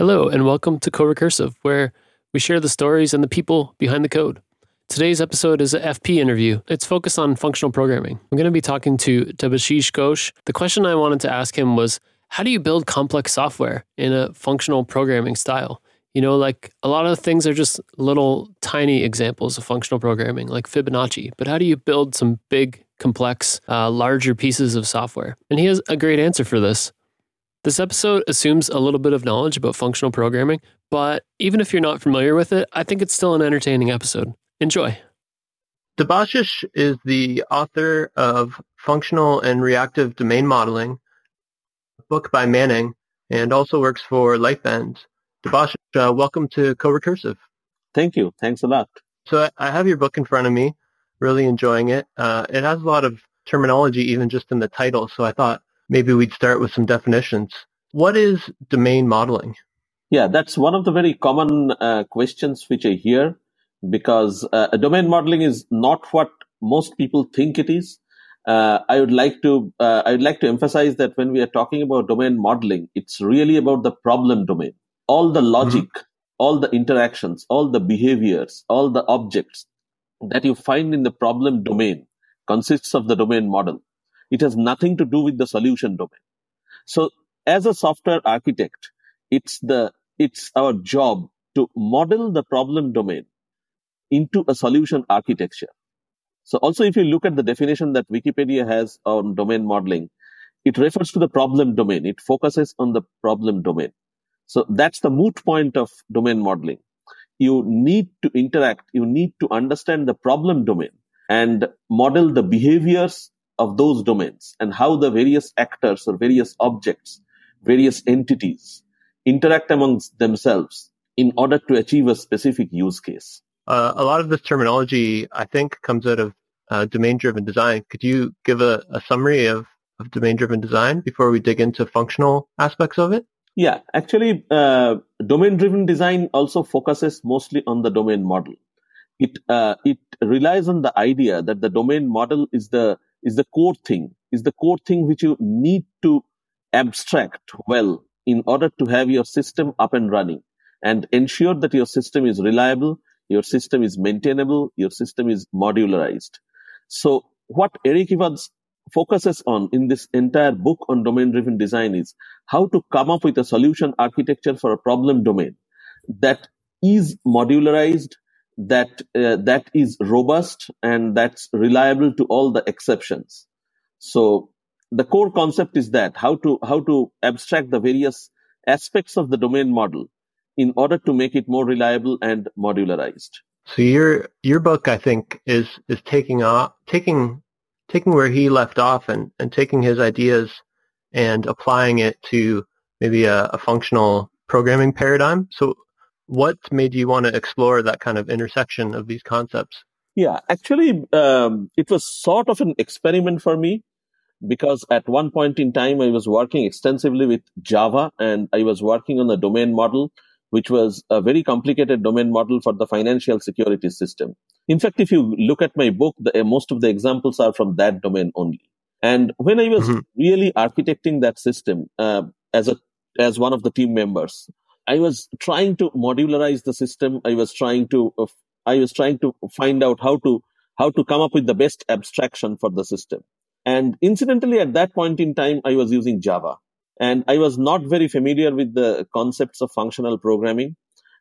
Hello, and welcome to Co-Recursive, where we share the stories and the people behind the code. Today's episode is a FP interview. It's focused on functional programming. I'm going to be talking to Debashish Ghosh. The question I wanted to ask him was, how do you build complex software in a functional programming style? You know, like a lot of things are just little tiny examples of functional programming, like Fibonacci. But how do you build some big, complex, uh, larger pieces of software? And he has a great answer for this. This episode assumes a little bit of knowledge about functional programming, but even if you're not familiar with it, I think it's still an entertaining episode. Enjoy. Debashish is the author of Functional and Reactive Domain Modeling, a book by Manning, and also works for Lightbend. Debashish, uh, welcome to Co-Recursive. Thank you. Thanks a lot. So I, I have your book in front of me, really enjoying it. Uh, it has a lot of terminology even just in the title, so I thought maybe we'd start with some definitions. What is domain modeling? Yeah, that's one of the very common uh, questions which I hear because uh, domain modeling is not what most people think it is. Uh, I would like to uh, I would like to emphasize that when we are talking about domain modeling, it's really about the problem domain. All the logic, mm-hmm. all the interactions, all the behaviors, all the objects that you find in the problem domain consists of the domain model. It has nothing to do with the solution domain. So as a software architect, it's the it's our job to model the problem domain into a solution architecture. So also, if you look at the definition that Wikipedia has on domain modeling, it refers to the problem domain. It focuses on the problem domain. So that's the moot point of domain modeling. You need to interact. You need to understand the problem domain and model the behaviors of those domains and how the various actors or various objects, various entities interact amongst themselves in order to achieve a specific use case. Uh, a lot of this terminology, I think, comes out of uh, domain-driven design. Could you give a, a summary of, of domain-driven design before we dig into functional aspects of it? Yeah, actually, uh, domain-driven design also focuses mostly on the domain model. It uh, it relies on the idea that the domain model is the is the core thing, is the core thing which you need to abstract well in order to have your system up and running and ensure that your system is reliable your system is maintainable, your system is modularized. So what Eric Evans focuses on in this entire book on domain driven design is how to come up with a solution architecture for a problem domain that is modularized, that uh, that is robust and that's reliable to all the exceptions. So the core concept is that how to how to abstract the various aspects of the domain model in order to make it more reliable and modularized. So your your book, I think, is is taking off, taking taking where he left off and, and taking his ideas and applying it to maybe a, a functional programming paradigm. So what made you want to explore that kind of intersection of these concepts? Yeah, actually, um, it was sort of an experiment for me because at one point in time I was working extensively with Java and I was working on the domain model which was a very complicated domain model for the financial security system. In fact, if you look at my book, the, most of the examples are from that domain only. And when I was mm-hmm. really architecting that system uh, as a as one of the team members, I was trying to modularize the system. I was trying to uh, I was trying to find out how to how to come up with the best abstraction for the system. And incidentally, at that point in time, I was using Java. And I was not very familiar with the concepts of functional programming.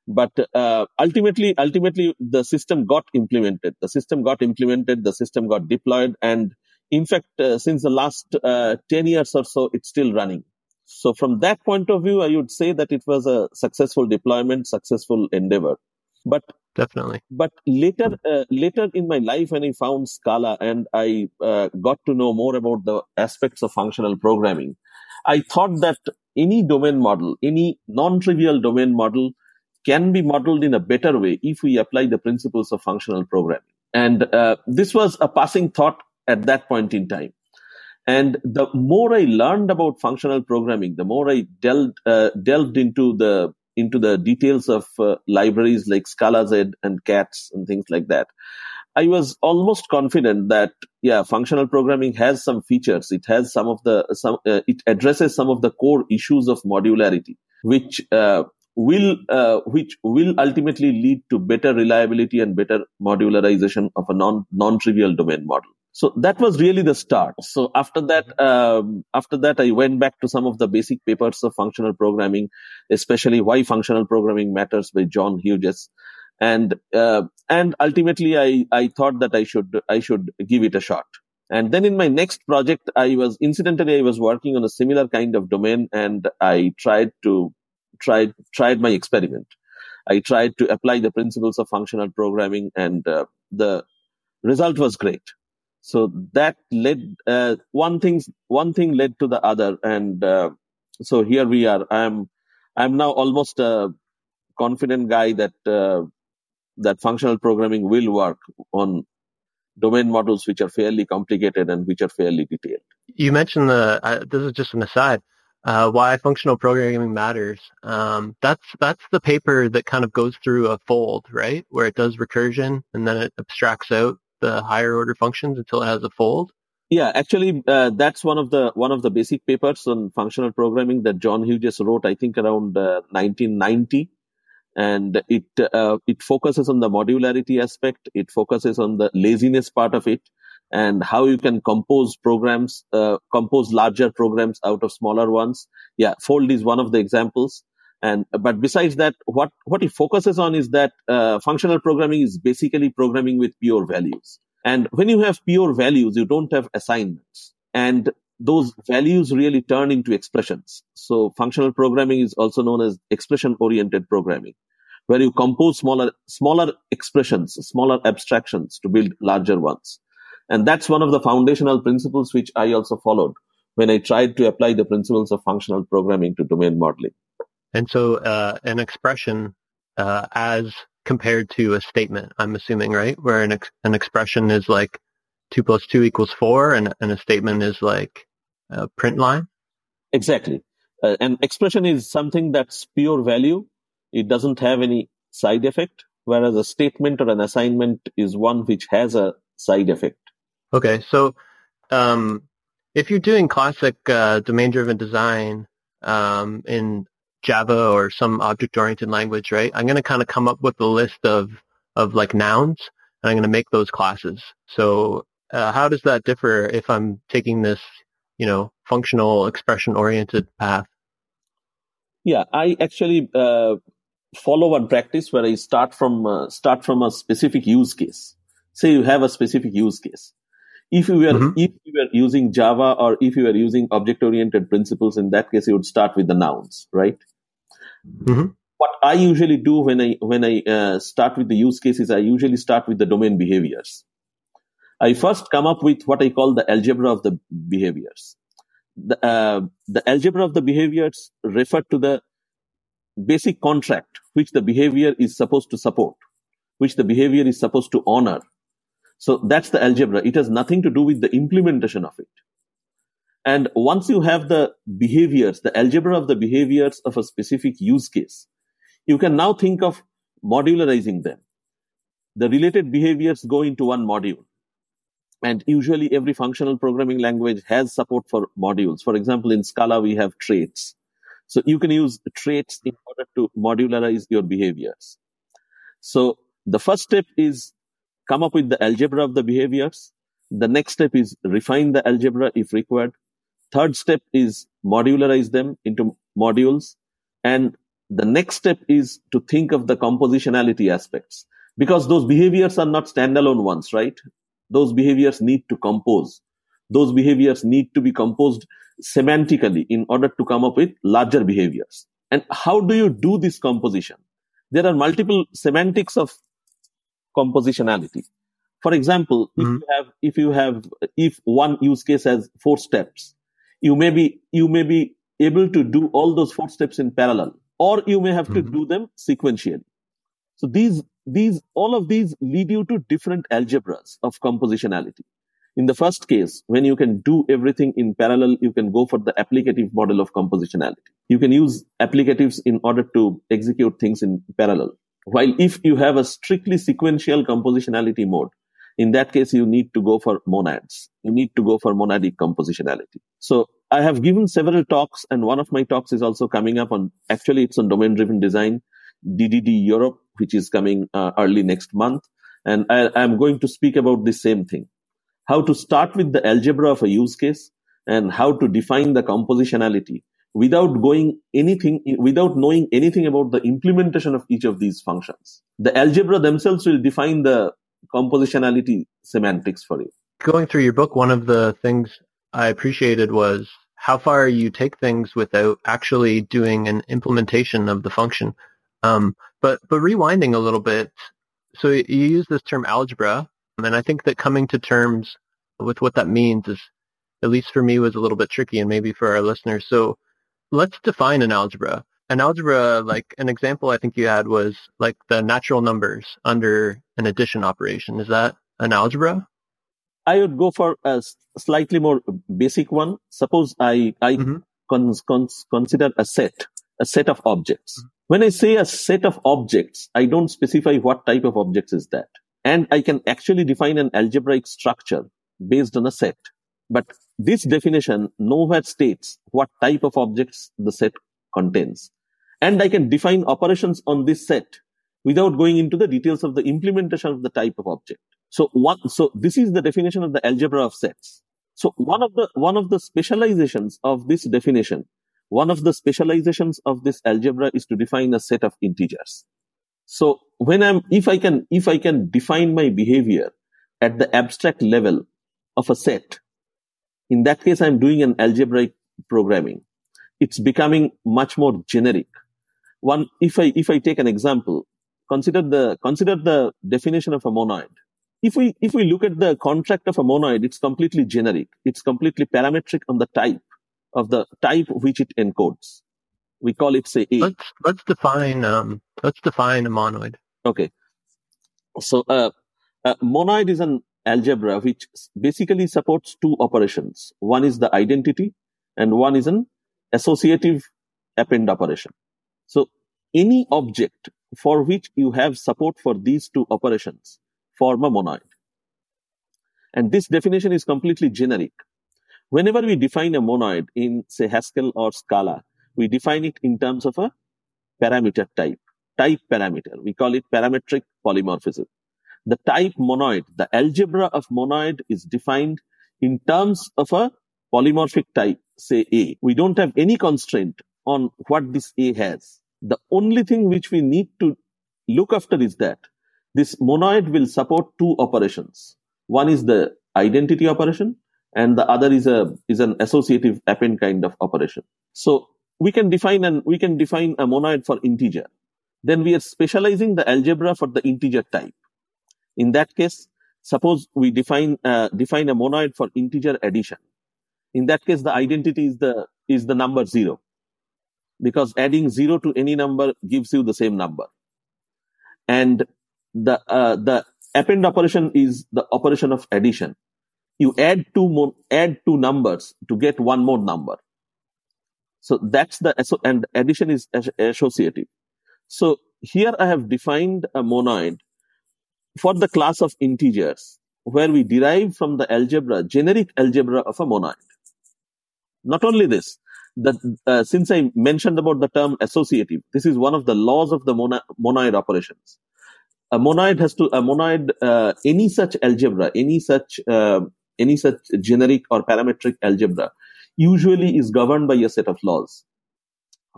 But uh, ultimately, ultimately, the system got implemented. The system got implemented. The system got deployed. And in fact, uh, since the last uh, 10 years or so, it's still running. So from that point of view, I would say that it was a successful deployment, successful endeavor. But definitely. But later, uh, later in my life, when I found Scala and I uh, got to know more about the aspects of functional programming, I thought that any domain model, any non-trivial domain model can be modeled in a better way if we apply the principles of functional programming. And uh, this was a passing thought at that point in time. And the more I learned about functional programming, the more I delved uh, delved into the into the details of uh, libraries like Scalaz and CATS and things like that. I was almost confident that yeah, functional programming has some features. It has some of the some. Uh, it addresses some of the core issues of modularity, which uh, will uh, which will ultimately lead to better reliability and better modularization of a non non-trivial domain model so that was really the start. So after that um, after that i went back to some of the basic papers of functional programming especially why functional programming matters by john hughes. And uh, and ultimately i i thought that i should i should give it a shot. And then in my next project i was incidentally i was working on a similar kind of domain and i tried to tried tried my experiment. I tried to apply the principles of functional programming and uh, the result was great so that led uh, one thing one thing led to the other and uh, so here we are i'm i'm now almost a confident guy that uh, that functional programming will work on domain models which are fairly complicated and which are fairly detailed. You mentioned the, uh, this is just an aside, uh, why functional programming matters. Um, that's, that's the paper that kind of goes through a fold, right? Where it does recursion and then it abstracts out the higher order functions until it has a fold. Yeah, actually, uh, that's one of the one of the basic papers on functional programming that John Hughes wrote. I think around 1990 uh, and it uh, it focuses on the modularity aspect it focuses on the laziness part of it and how you can compose programs uh, compose larger programs out of smaller ones yeah fold is one of the examples and but besides that what what it focuses on is that uh, functional programming is basically programming with pure values and when you have pure values you don't have assignments and those values really turn into expressions. So functional programming is also known as expression oriented programming, where you compose smaller, smaller expressions, smaller abstractions to build larger ones. And that's one of the foundational principles which I also followed when I tried to apply the principles of functional programming to domain modeling. And so, uh, an expression, uh, as compared to a statement, I'm assuming, right? Where an, ex- an expression is like two plus two equals four and, and a statement is like uh, print line? Exactly. Uh, an expression is something that's pure value. It doesn't have any side effect, whereas a statement or an assignment is one which has a side effect. Okay, so um, if you're doing classic uh, domain-driven design um, in Java or some object-oriented language, right? I'm going to kind of come up with a list of of like nouns, and I'm going to make those classes. So uh, how does that differ if I'm taking this you know, functional expression oriented path? Yeah, I actually uh, follow one practice where I start from uh, start from a specific use case. Say you have a specific use case. If you were mm-hmm. if you were using Java or if you were using object oriented principles, in that case you would start with the nouns, right? Mm-hmm. What I usually do when I when I uh, start with the use cases, I usually start with the domain behaviors. I first come up with what I call the algebra of the behaviors. The, uh, the algebra of the behaviors refer to the basic contract which the behavior is supposed to support, which the behavior is supposed to honor. So that's the algebra. It has nothing to do with the implementation of it. And once you have the behaviors, the algebra of the behaviors of a specific use case, you can now think of modularizing them. The related behaviors go into one module and usually every functional programming language has support for modules. For example, in Scala, we have traits. So you can use traits in order to modularize your behaviors. So the first step is come up with the algebra of the behaviors. The next step is refine the algebra if required. Third step is modularize them into modules. And the next step is to think of the compositionality aspects because those behaviors are not standalone ones, right? those behaviors need to compose. Those behaviors need to be composed semantically in order to come up with larger behaviors. And how do you do this composition? There are multiple semantics of compositionality. For example, mm-hmm. if you have, if you have, if one use case has four steps, you may be, you may be able to do all those four steps in parallel, or you may have mm-hmm. to do them sequentially. So these these all of these lead you to different algebras of compositionality in the first case when you can do everything in parallel you can go for the applicative model of compositionality you can use applicatives in order to execute things in parallel while if you have a strictly sequential compositionality mode in that case you need to go for monads you need to go for monadic compositionality so I have given several talks, and one of my talks is also coming up on. Actually, it's on domain driven design, DDD Europe, which is coming uh, early next month, and I am going to speak about the same thing: how to start with the algebra of a use case and how to define the compositionality without going anything, without knowing anything about the implementation of each of these functions. The algebra themselves will define the compositionality semantics for you. Going through your book, one of the things I appreciated was how far you take things without actually doing an implementation of the function. Um, but but rewinding a little bit, so you use this term algebra, and I think that coming to terms with what that means is, at least for me, was a little bit tricky, and maybe for our listeners. So let's define an algebra. An algebra, like an example I think you had was like the natural numbers under an addition operation. Is that an algebra? I would go for a slightly more basic one. Suppose I, I mm-hmm. cons- cons- consider a set, a set of objects. Mm-hmm. When I say a set of objects, I don't specify what type of objects is that. And I can actually define an algebraic structure based on a set. But this definition nowhere states what type of objects the set contains. And I can define operations on this set without going into the details of the implementation of the type of object. So one, so this is the definition of the algebra of sets. So one of the, one of the specializations of this definition, one of the specializations of this algebra is to define a set of integers. So when I'm, if I can, if I can define my behavior at the abstract level of a set, in that case, I'm doing an algebraic programming. It's becoming much more generic. One, if I, if I take an example, consider the, consider the definition of a monoid. If we, if we look at the contract of a monoid, it's completely generic. It's completely parametric on the type of the type which it encodes. We call it, say, A. Let's, let's define, um, let's define a monoid. Okay. So, uh, a monoid is an algebra which basically supports two operations. One is the identity and one is an associative append operation. So any object for which you have support for these two operations form a monoid. And this definition is completely generic. Whenever we define a monoid in, say, Haskell or Scala, we define it in terms of a parameter type, type parameter. We call it parametric polymorphism the type monoid, the algebra of monoid is defined in terms of a polymorphic type, say A. We don't have any constraint on what this A has. The only thing which we need to look after is that this monoid will support two operations. One is the identity operation and the other is a is an associative append kind of operation. So we can define an we can define a monoid for integer. Then we are specializing the algebra for the integer type. In that case, suppose we define uh, define a monoid for integer addition. In that case, the identity is the is the number zero, because adding zero to any number gives you the same number, and the uh, the append operation is the operation of addition. You add two more add two numbers to get one more number. So that's the and addition is associative. So here I have defined a monoid for the class of integers where we derive from the algebra, generic algebra of a monoid. Not only this, that uh, since I mentioned about the term associative, this is one of the laws of the mono- monoid operations. A monoid has to a monoid uh, any such algebra, any such uh, any such generic or parametric algebra, usually is governed by a set of laws.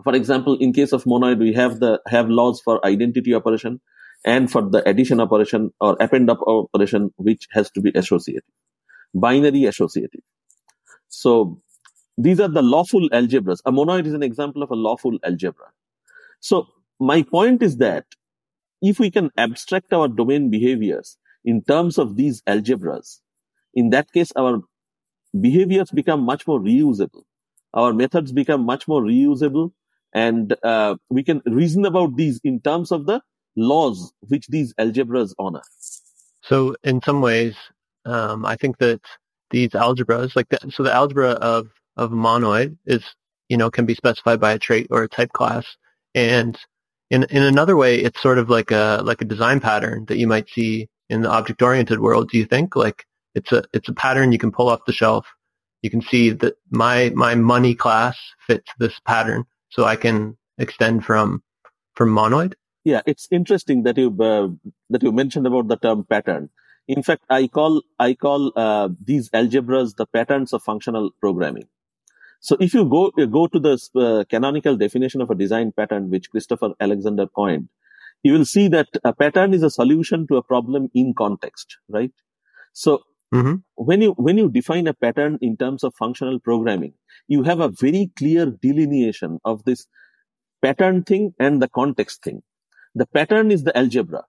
For example, in case of monoid, we have the have laws for identity operation, and for the addition operation or append up operation, which has to be associative, binary associative. So these are the lawful algebras. A monoid is an example of a lawful algebra. So my point is that if we can abstract our domain behaviors in terms of these algebras, in that case, our behaviors become much more reusable. Our methods become much more reusable and uh, we can reason about these in terms of the laws which these algebras honor. So in some ways, um, I think that these algebras, like the, so the algebra of, of monoid is, you know, can be specified by a trait or a type class. And in, in another way, it's sort of like a, like a design pattern that you might see in the object oriented world. Do you think like it's a, it's a pattern you can pull off the shelf you can see that my my money class fits this pattern, so I can extend from from monoid. Yeah, it's interesting that you uh, that you mentioned about the term pattern. In fact, I call I call uh, these algebras the patterns of functional programming. So if you go go to the uh, canonical definition of a design pattern, which Christopher Alexander coined, you will see that a pattern is a solution to a problem in context, right? So mm-hmm. when you when you define a pattern in terms of functional programming, you have a very clear delineation of this pattern thing and the context thing. The pattern is the algebra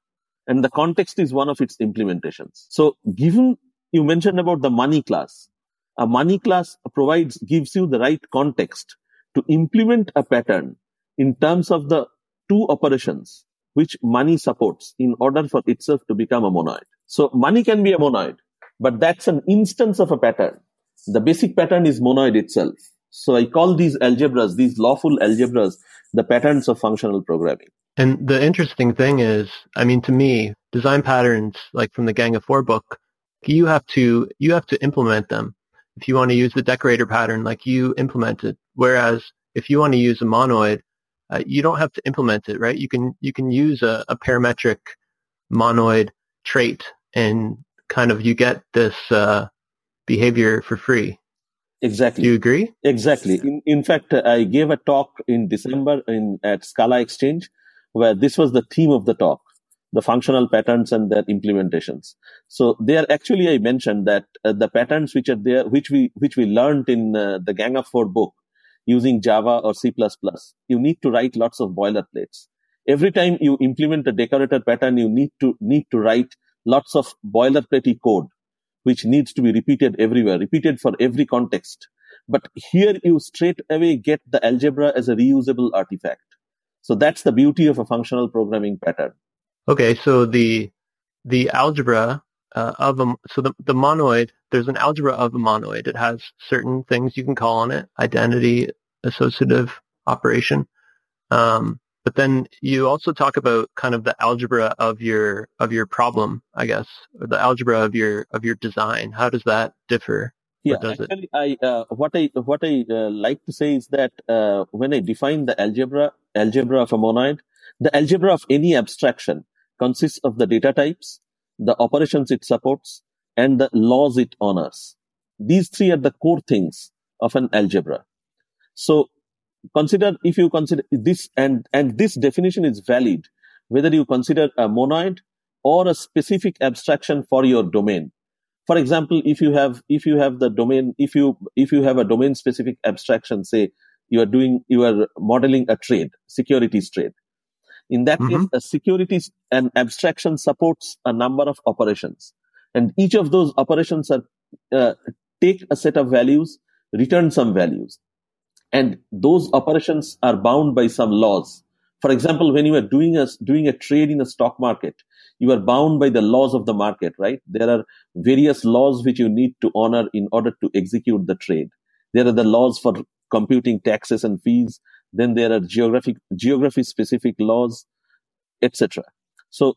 and the context is one of its implementations. So given you mentioned about the money class, a money class provides, gives you the right context to implement a pattern in terms of the two operations which money supports in order for itself to become a monoid. So money can be a monoid, but that's an instance of a pattern. The basic pattern is monoid itself. So I call these algebras, these lawful algebras, the patterns of functional programming. And the interesting thing is, I mean, to me, design patterns, like from the Gang of Four book, you have to, you have to implement them. If you want to use the decorator pattern, like you implement it. Whereas if you want to use a monoid, uh, you don't have to implement it, right? You can, you can use a, a parametric monoid trait and kind of you get this, uh, behavior for free. Exactly. Do you agree? Exactly. In, in fact, I gave a talk in December in at Scala Exchange where this was the theme of the talk the functional patterns and their implementations. So there actually i mentioned that uh, the patterns which are there which we which we learned in uh, the gang of four book using java or c++ you need to write lots of boilerplates. Every time you implement a decorator pattern you need to need to write lots of boilerplate code which needs to be repeated everywhere repeated for every context. But here you straight away get the algebra as a reusable artifact. So that's the beauty of a functional programming pattern. Okay, so the the algebra uh, of a so the the monoid there's an algebra of a monoid. It has certain things you can call on it: identity, associative operation. Um, but then you also talk about kind of the algebra of your of your problem, I guess, or the algebra of your of your design. How does that differ? Yeah, actually, I uh, what I what I uh, like to say is that uh, when I define the algebra algebra of a monoid, the algebra of any abstraction consists of the data types, the operations it supports, and the laws it honors. These three are the core things of an algebra. So consider if you consider this and and this definition is valid whether you consider a monoid or a specific abstraction for your domain for example if you have if you have the domain if you if you have a domain specific abstraction say you are doing you are modeling a trade securities trade in that mm-hmm. case a securities and abstraction supports a number of operations and each of those operations are uh, take a set of values return some values and those operations are bound by some laws for example when you are doing a doing a trade in a stock market you are bound by the laws of the market, right? There are various laws which you need to honor in order to execute the trade. There are the laws for computing taxes and fees. Then there are geographic, geography specific laws, etc. So,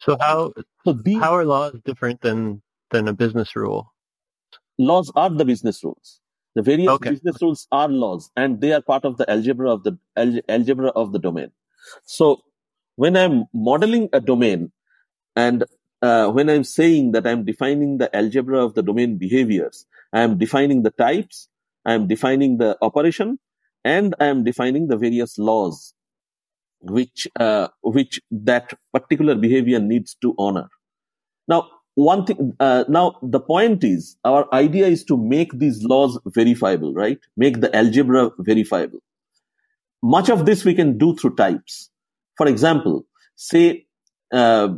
so how, so how are laws different than, than a business rule? Laws are the business rules. The various okay. business rules are laws and they are part of the algebra of the algebra of the domain. So when I'm modeling a domain, and uh, when I'm saying that I'm defining the algebra of the domain behaviors, I am defining the types, I am defining the operation, and I am defining the various laws which uh, which that particular behavior needs to honor. Now, one thing. Uh, now, the point is, our idea is to make these laws verifiable, right? Make the algebra verifiable. Much of this we can do through types. For example, say uh,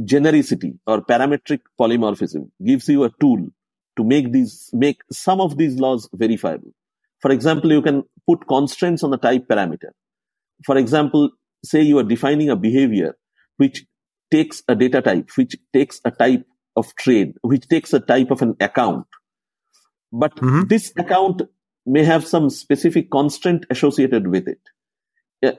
genericity or parametric polymorphism gives you a tool to make these make some of these laws verifiable for example you can put constraints on the type parameter for example say you are defining a behavior which takes a data type which takes a type of trade which takes a type of an account but mm-hmm. this account may have some specific constraint associated with it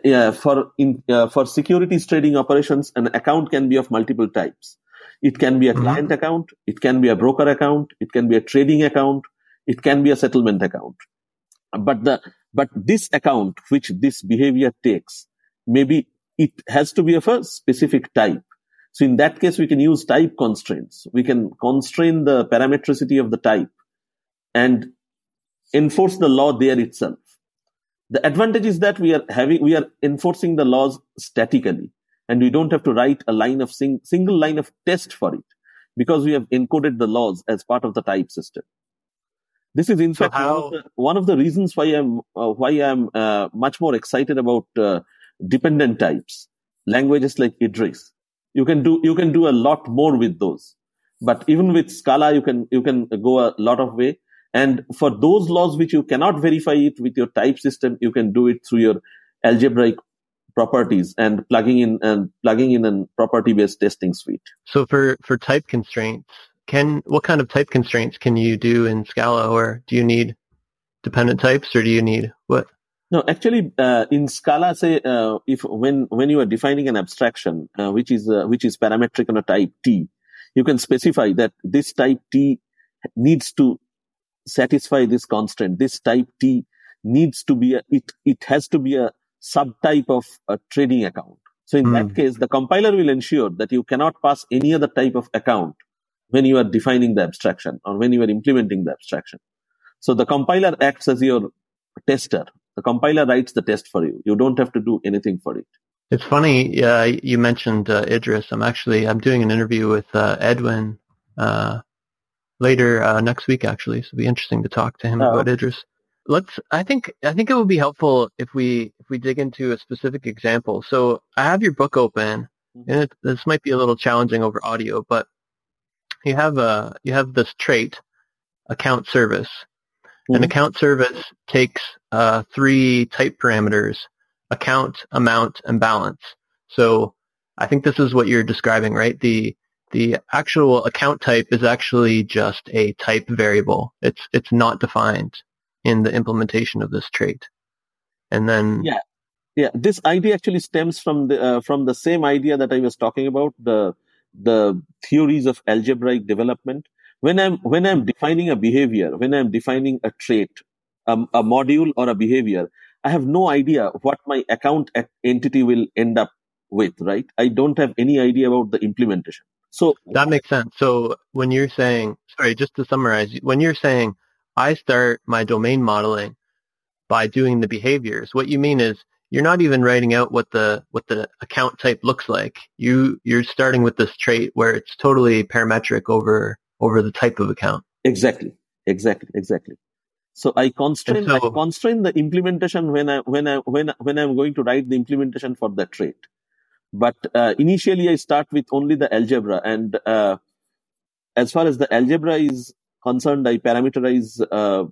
yeah, for in uh, for securities trading operations, an account can be of multiple types. It can be a mm-hmm. client account, it can be a broker account, it can be a trading account, It can be a settlement account. But the, but this account, which this behavior takes, maybe it has to be of a specific type. So in that case, we can use type constraints. We can constrain the parametricity of the type and enforce the law there itself. The advantage is that we are having, we are enforcing the laws statically and we don't have to write a line of sing, single line of test for it because we have encoded the laws as part of the type system. This is in so fact how... one, of the, one, of the, reasons why I'm uh, why I'm uh, much more excited about uh, dependent types, languages like Idris. You can do you can do a lot more with those, but even with Scala, you can you can go a lot of way. And for those laws which you cannot verify it with your type system, you can do it through your algebraic properties and plugging in and plugging in a property based testing suite. So for for type constraints, can what kind of type constraints can you do in Scala, or do you need dependent types, or do you need what? No, actually, uh, in Scala, say uh, if when when you are defining an abstraction uh, which is uh, which is parametric on a type T, you can specify that this type T needs to satisfy this constraint. This type T needs to be a, it it has to be a subtype of a trading account. So in mm. that hmm. case, the compiler will ensure that you cannot pass any other type of account when you are defining the abstraction or when you are implementing the abstraction. So the compiler acts as your tester. The compiler writes the test for you. You don't have to do anything for it. It's funny. Uh, you mentioned uh, Idris. I'm actually I'm doing an interview with uh, Edwin uh, later uh, next week. Actually, so it'll be interesting to talk to him oh. about Idris. Let's. I think I think it would be helpful if we if we dig into a specific example. So I have your book open, mm-hmm. and it, this might be a little challenging over audio, but you have a you have this trait, account service. Mm-hmm. An account service takes uh, three type parameters: account, amount, and balance. So I think this is what you're describing, right? The the actual account type is actually just a type variable. It's it's not defined in the implementation of this trait. And then yeah, yeah, this idea actually stems from the uh, from the same idea that I was talking about the the theories of algebraic development. When I'm when I'm defining a behavior, when I'm defining a trait, a module or a behavior, I have no idea what my account entity will end up with. Right? I don't have any idea about the implementation. So that makes sense. So when you're saying, sorry, just to summarize, when you're saying I start my domain modeling by doing the behaviors, what you mean is you're not even writing out what the what the account type looks like. You you're starting with this trait where it's totally parametric over over the type of account. Exactly, exactly, exactly. So I constrain so, I constrain the implementation when I when I when when I'm going to write the implementation for that trait. But uh, initially, I start with only the algebra, and uh, as far as the algebra is concerned, I parameterize uh,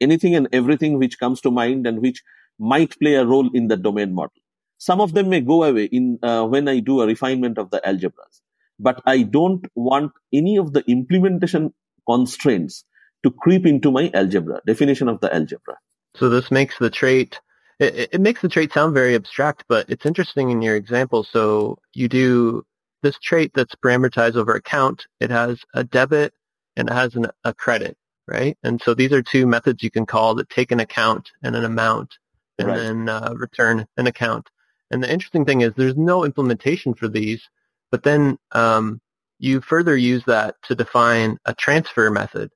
anything and everything which comes to mind and which might play a role in the domain model. Some of them may go away in uh, when I do a refinement of the algebras, but I don't want any of the implementation constraints to creep into my algebra definition of the algebra. So this makes the trait it, it makes the trait sound very abstract, but it's interesting in your example. So you do this trait that's parameterized over account. It has a debit and it has an, a credit, right? And so these are two methods you can call that take an account and an amount and right. then uh, return an account. And the interesting thing is there's no implementation for these, but then um, you further use that to define a transfer method.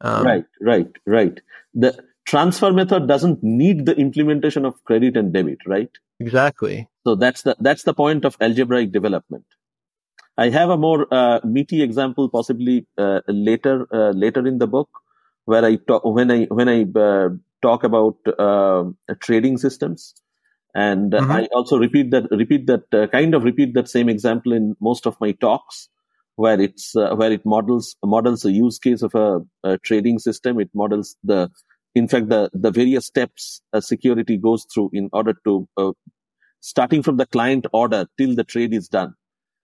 Um, right, right, right. The transfer method doesn't need the implementation of credit and debit, right? Exactly. So that's the that's the point of algebraic development. I have a more uh, meaty example, possibly uh, later uh, later in the book, where I talk when I when I uh, talk about uh, trading systems, and mm-hmm. I also repeat that repeat that uh, kind of repeat that same example in most of my talks, where it's where it models models a use case of a, a trading system. It models the in fact, the, the various steps a security goes through in order to, uh, starting from the client order till the trade is done.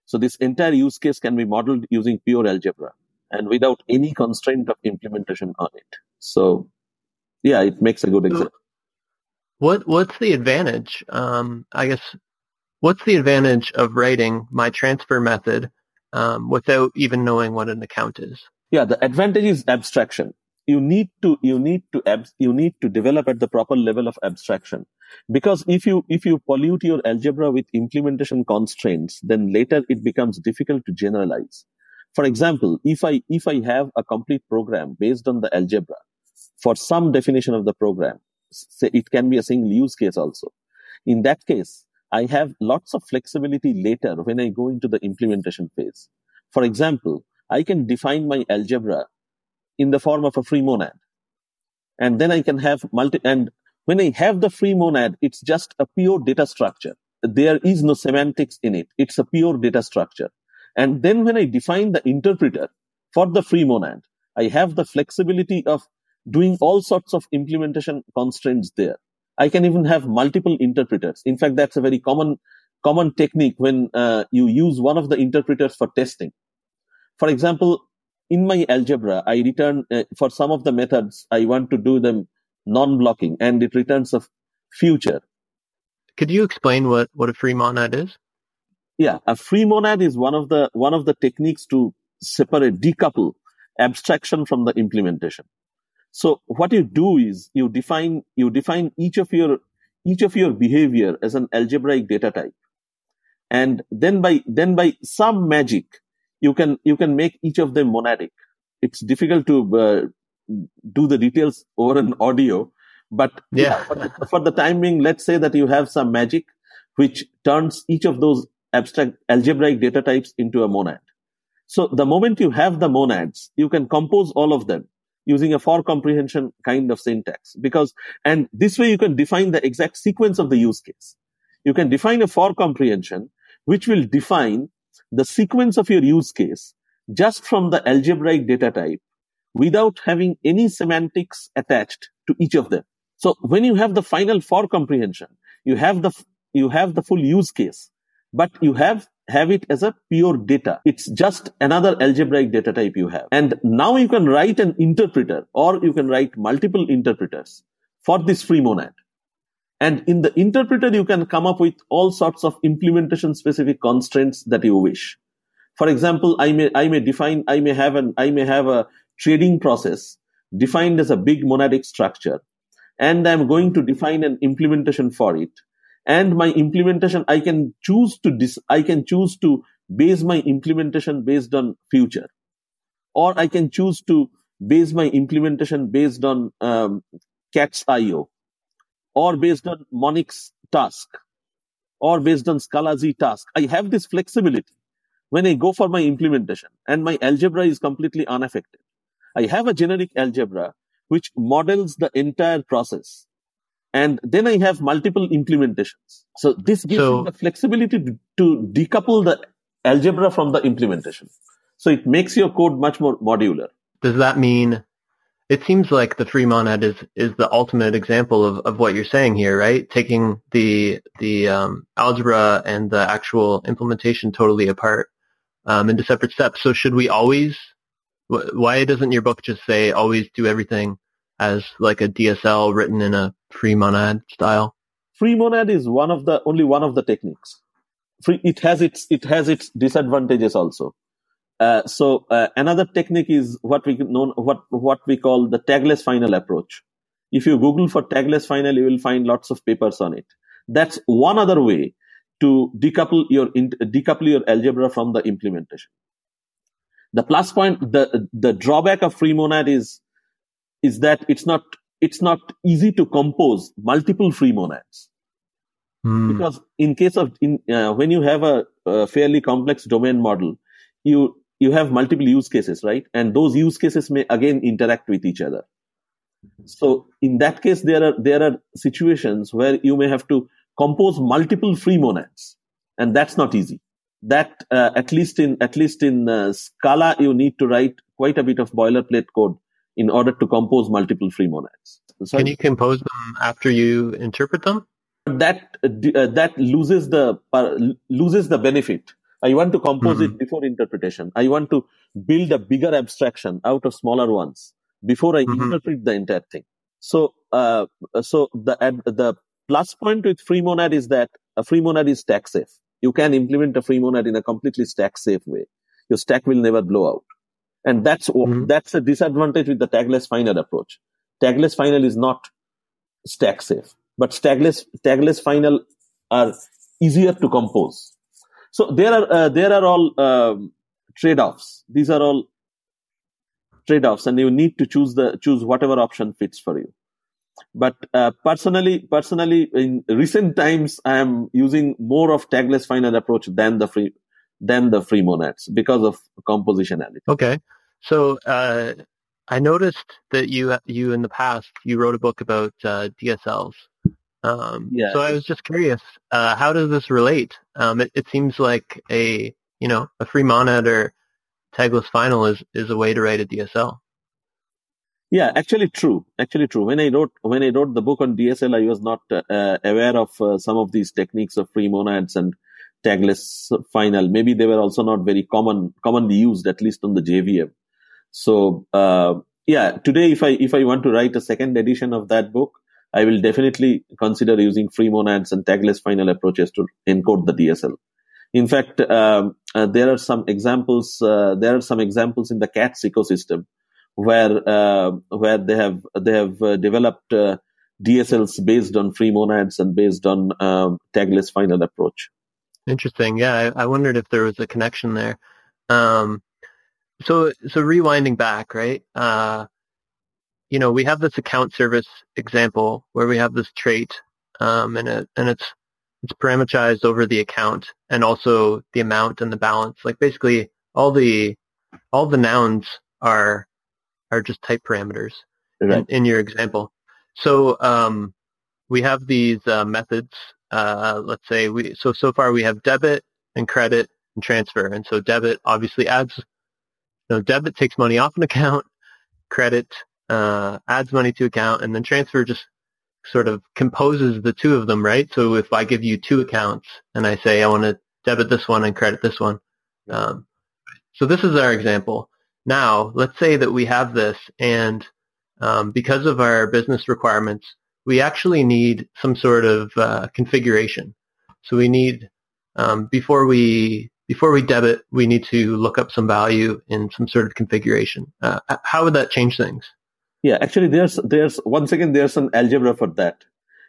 So this entire use case can be modeled using pure algebra and without any constraint of implementation on it. So yeah, it makes a good example. What, what's the advantage? Um, I guess, what's the advantage of writing my transfer method um, without even knowing what an account is? Yeah, the advantage is abstraction you need to you need to ab- you need to develop at the proper level of abstraction because if you if you pollute your algebra with implementation constraints then later it becomes difficult to generalize for example if i if i have a complete program based on the algebra for some definition of the program say it can be a single use case also in that case i have lots of flexibility later when i go into the implementation phase for example i can define my algebra in the form of a free monad. And then I can have multi, and when I have the free monad, it's just a pure data structure. There is no semantics in it. It's a pure data structure. And then when I define the interpreter for the free monad, I have the flexibility of doing all sorts of implementation constraints there. I can even have multiple interpreters. In fact, that's a very common, common technique when uh, you use one of the interpreters for testing. For example, in my algebra, I return uh, for some of the methods, I want to do them non-blocking and it returns a future. Could you explain what, what a free monad is? Yeah, a free monad is one of the, one of the techniques to separate, decouple abstraction from the implementation. So what you do is you define, you define each of your, each of your behavior as an algebraic data type. And then by, then by some magic, you can you can make each of them monadic. It's difficult to uh, do the details over an audio, but yeah, for, the, for the time being, let's say that you have some magic which turns each of those abstract algebraic data types into a monad. So the moment you have the monads, you can compose all of them using a for comprehension kind of syntax because, and this way you can define the exact sequence of the use case. You can define a for comprehension which will define the sequence of your use case just from the algebraic data type without having any semantics attached to each of them. So when you have the final for comprehension, you have the, you have the full use case, but you have, have it as a pure data. It's just another algebraic data type you have. And now you can write an interpreter or you can write multiple interpreters for this free monad. And in the interpreter, you can come up with all sorts of implementation specific constraints that you wish. For example, I may, I may define, I may have an, I may have a trading process defined as a big monadic structure. And I'm going to define an implementation for it. And my implementation, I can choose to dis, I can choose to base my implementation based on future. Or I can choose to base my implementation based on um, cat's IO or based on Monix task or based on Scalaz task. I have this flexibility when I go for my implementation and my algebra is completely unaffected. I have a generic algebra which models the entire process. And then I have multiple implementations. So this gives so, me the flexibility to, to decouple the algebra from the implementation. So it makes your code much more modular. Does that mean it seems like the free monad is is the ultimate example of, of what you're saying here, right? Taking the the um, algebra and the actual implementation totally apart um, into separate steps. So should we always? Why doesn't your book just say always do everything as like a DSL written in a free monad style? Free monad is one of the only one of the techniques. Free, it has its it has its disadvantages also. Uh, so uh, another technique is what we know what what we call the tagless final approach. If you Google for tagless final, you will find lots of papers on it. That's one other way to decouple your decouple your algebra from the implementation. The plus point, the the drawback of free monad is is that it's not it's not easy to compose multiple free monads. Hmm. Because in case of in uh, when you have a, a fairly complex domain model, you you have multiple use cases, right? And those use cases may again interact with each other. So in that case, there are there are situations where you may have to compose multiple free monads, and that's not easy. That uh, at least in at least in uh, Scala, you need to write quite a bit of boilerplate code in order to compose multiple free monads. So Can you compose them after you interpret them? That uh, that loses the uh, loses the benefit I want to compose mm-hmm. it before interpretation. I want to build a bigger abstraction out of smaller ones before I mm-hmm. interpret the entire thing. So, uh, so the the plus point with free monad is that a free monad is stack safe. You can implement a free monad in a completely stack safe way. Your stack will never blow out. And that's, mm-hmm. that's a disadvantage with the tagless final approach. Tagless final is not stack safe, but tagless, tagless final are easier to compose. So there are, uh, there are all, um, trade-offs. These are all trade-offs and you need to choose the, choose whatever option fits for you but uh, personally personally in recent times i am using more of tagless final approach than the free than the free monads because of compositionality okay so uh, i noticed that you you in the past you wrote a book about uh, dsls um, yeah. so i was just curious uh, how does this relate um, it, it seems like a you know a free monad or tagless final is is a way to write a dsl yeah, actually true. Actually true. When I wrote when I wrote the book on DSL, I was not uh, aware of uh, some of these techniques of free monads and tagless final. Maybe they were also not very common commonly used, at least on the JVM. So uh, yeah, today if I if I want to write a second edition of that book, I will definitely consider using free monads and tagless final approaches to encode the DSL. In fact, um, uh, there are some examples. Uh, there are some examples in the CATS ecosystem where uh, where they have they have uh, developed uh, DSLs based on free monads and based on um, tagless final approach. Interesting. Yeah, I, I, wondered if there was a connection there. Um, so so rewinding back, right? Uh, you know, we have this account service example where we have this trait, um, and it and it's it's parameterized over the account and also the amount and the balance. Like basically all the all the nouns are are just type parameters in, in, your example. So um, we have these uh, methods. Uh, let's say we so so far we have debit and credit and transfer, and so debit obviously adds. You know, debit takes money off an account. Credit uh, adds money to account, and then transfer just sort of composes the two of them, right? So if I give you two accounts and I say I want to debit this one and credit this one, um, so this is our example. Now, let's say that we have this and um, because of our business requirements, we actually need some sort of uh, configuration. So we need, um, before we before we debit, we need to look up some value in some sort of configuration. Uh, how would that change things? Yeah, actually, there's there's once again there's an algebra for that.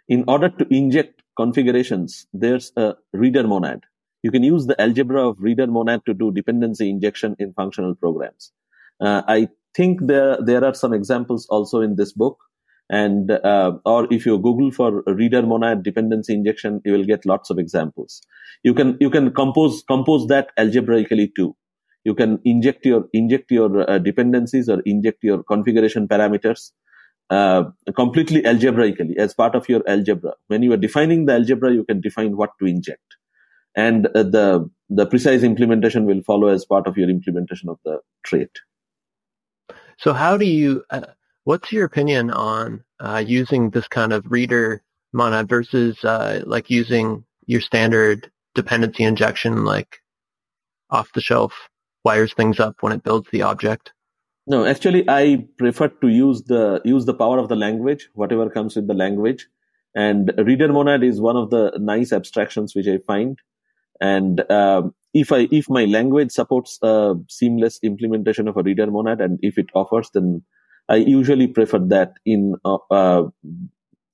In order to inject configurations, there's a reader monad. You can use the algebra of reader monad to do dependency injection in functional programs. Uh, I think there there are some examples also in this book, and uh, or if you Google for reader monad dependency injection, you will get lots of examples. You can you can compose compose that algebraically too. You can inject your inject your uh, dependencies or inject your configuration parameters uh, completely algebraically as part of your algebra. When you are defining the algebra, you can define what to inject, and uh, the the precise implementation will follow as part of your implementation of the trait. So how do you, uh, what's your opinion on uh, using this kind of reader monad versus uh, like using your standard dependency injection like off the shelf wires things up when it builds the object? No, actually, I prefer to use the use the power of the language, whatever comes with the language. And reader monad is one of the nice abstractions which I find. And um, if I if my language supports a seamless implementation of a reader monad, and if it offers, then I usually prefer that in uh, uh,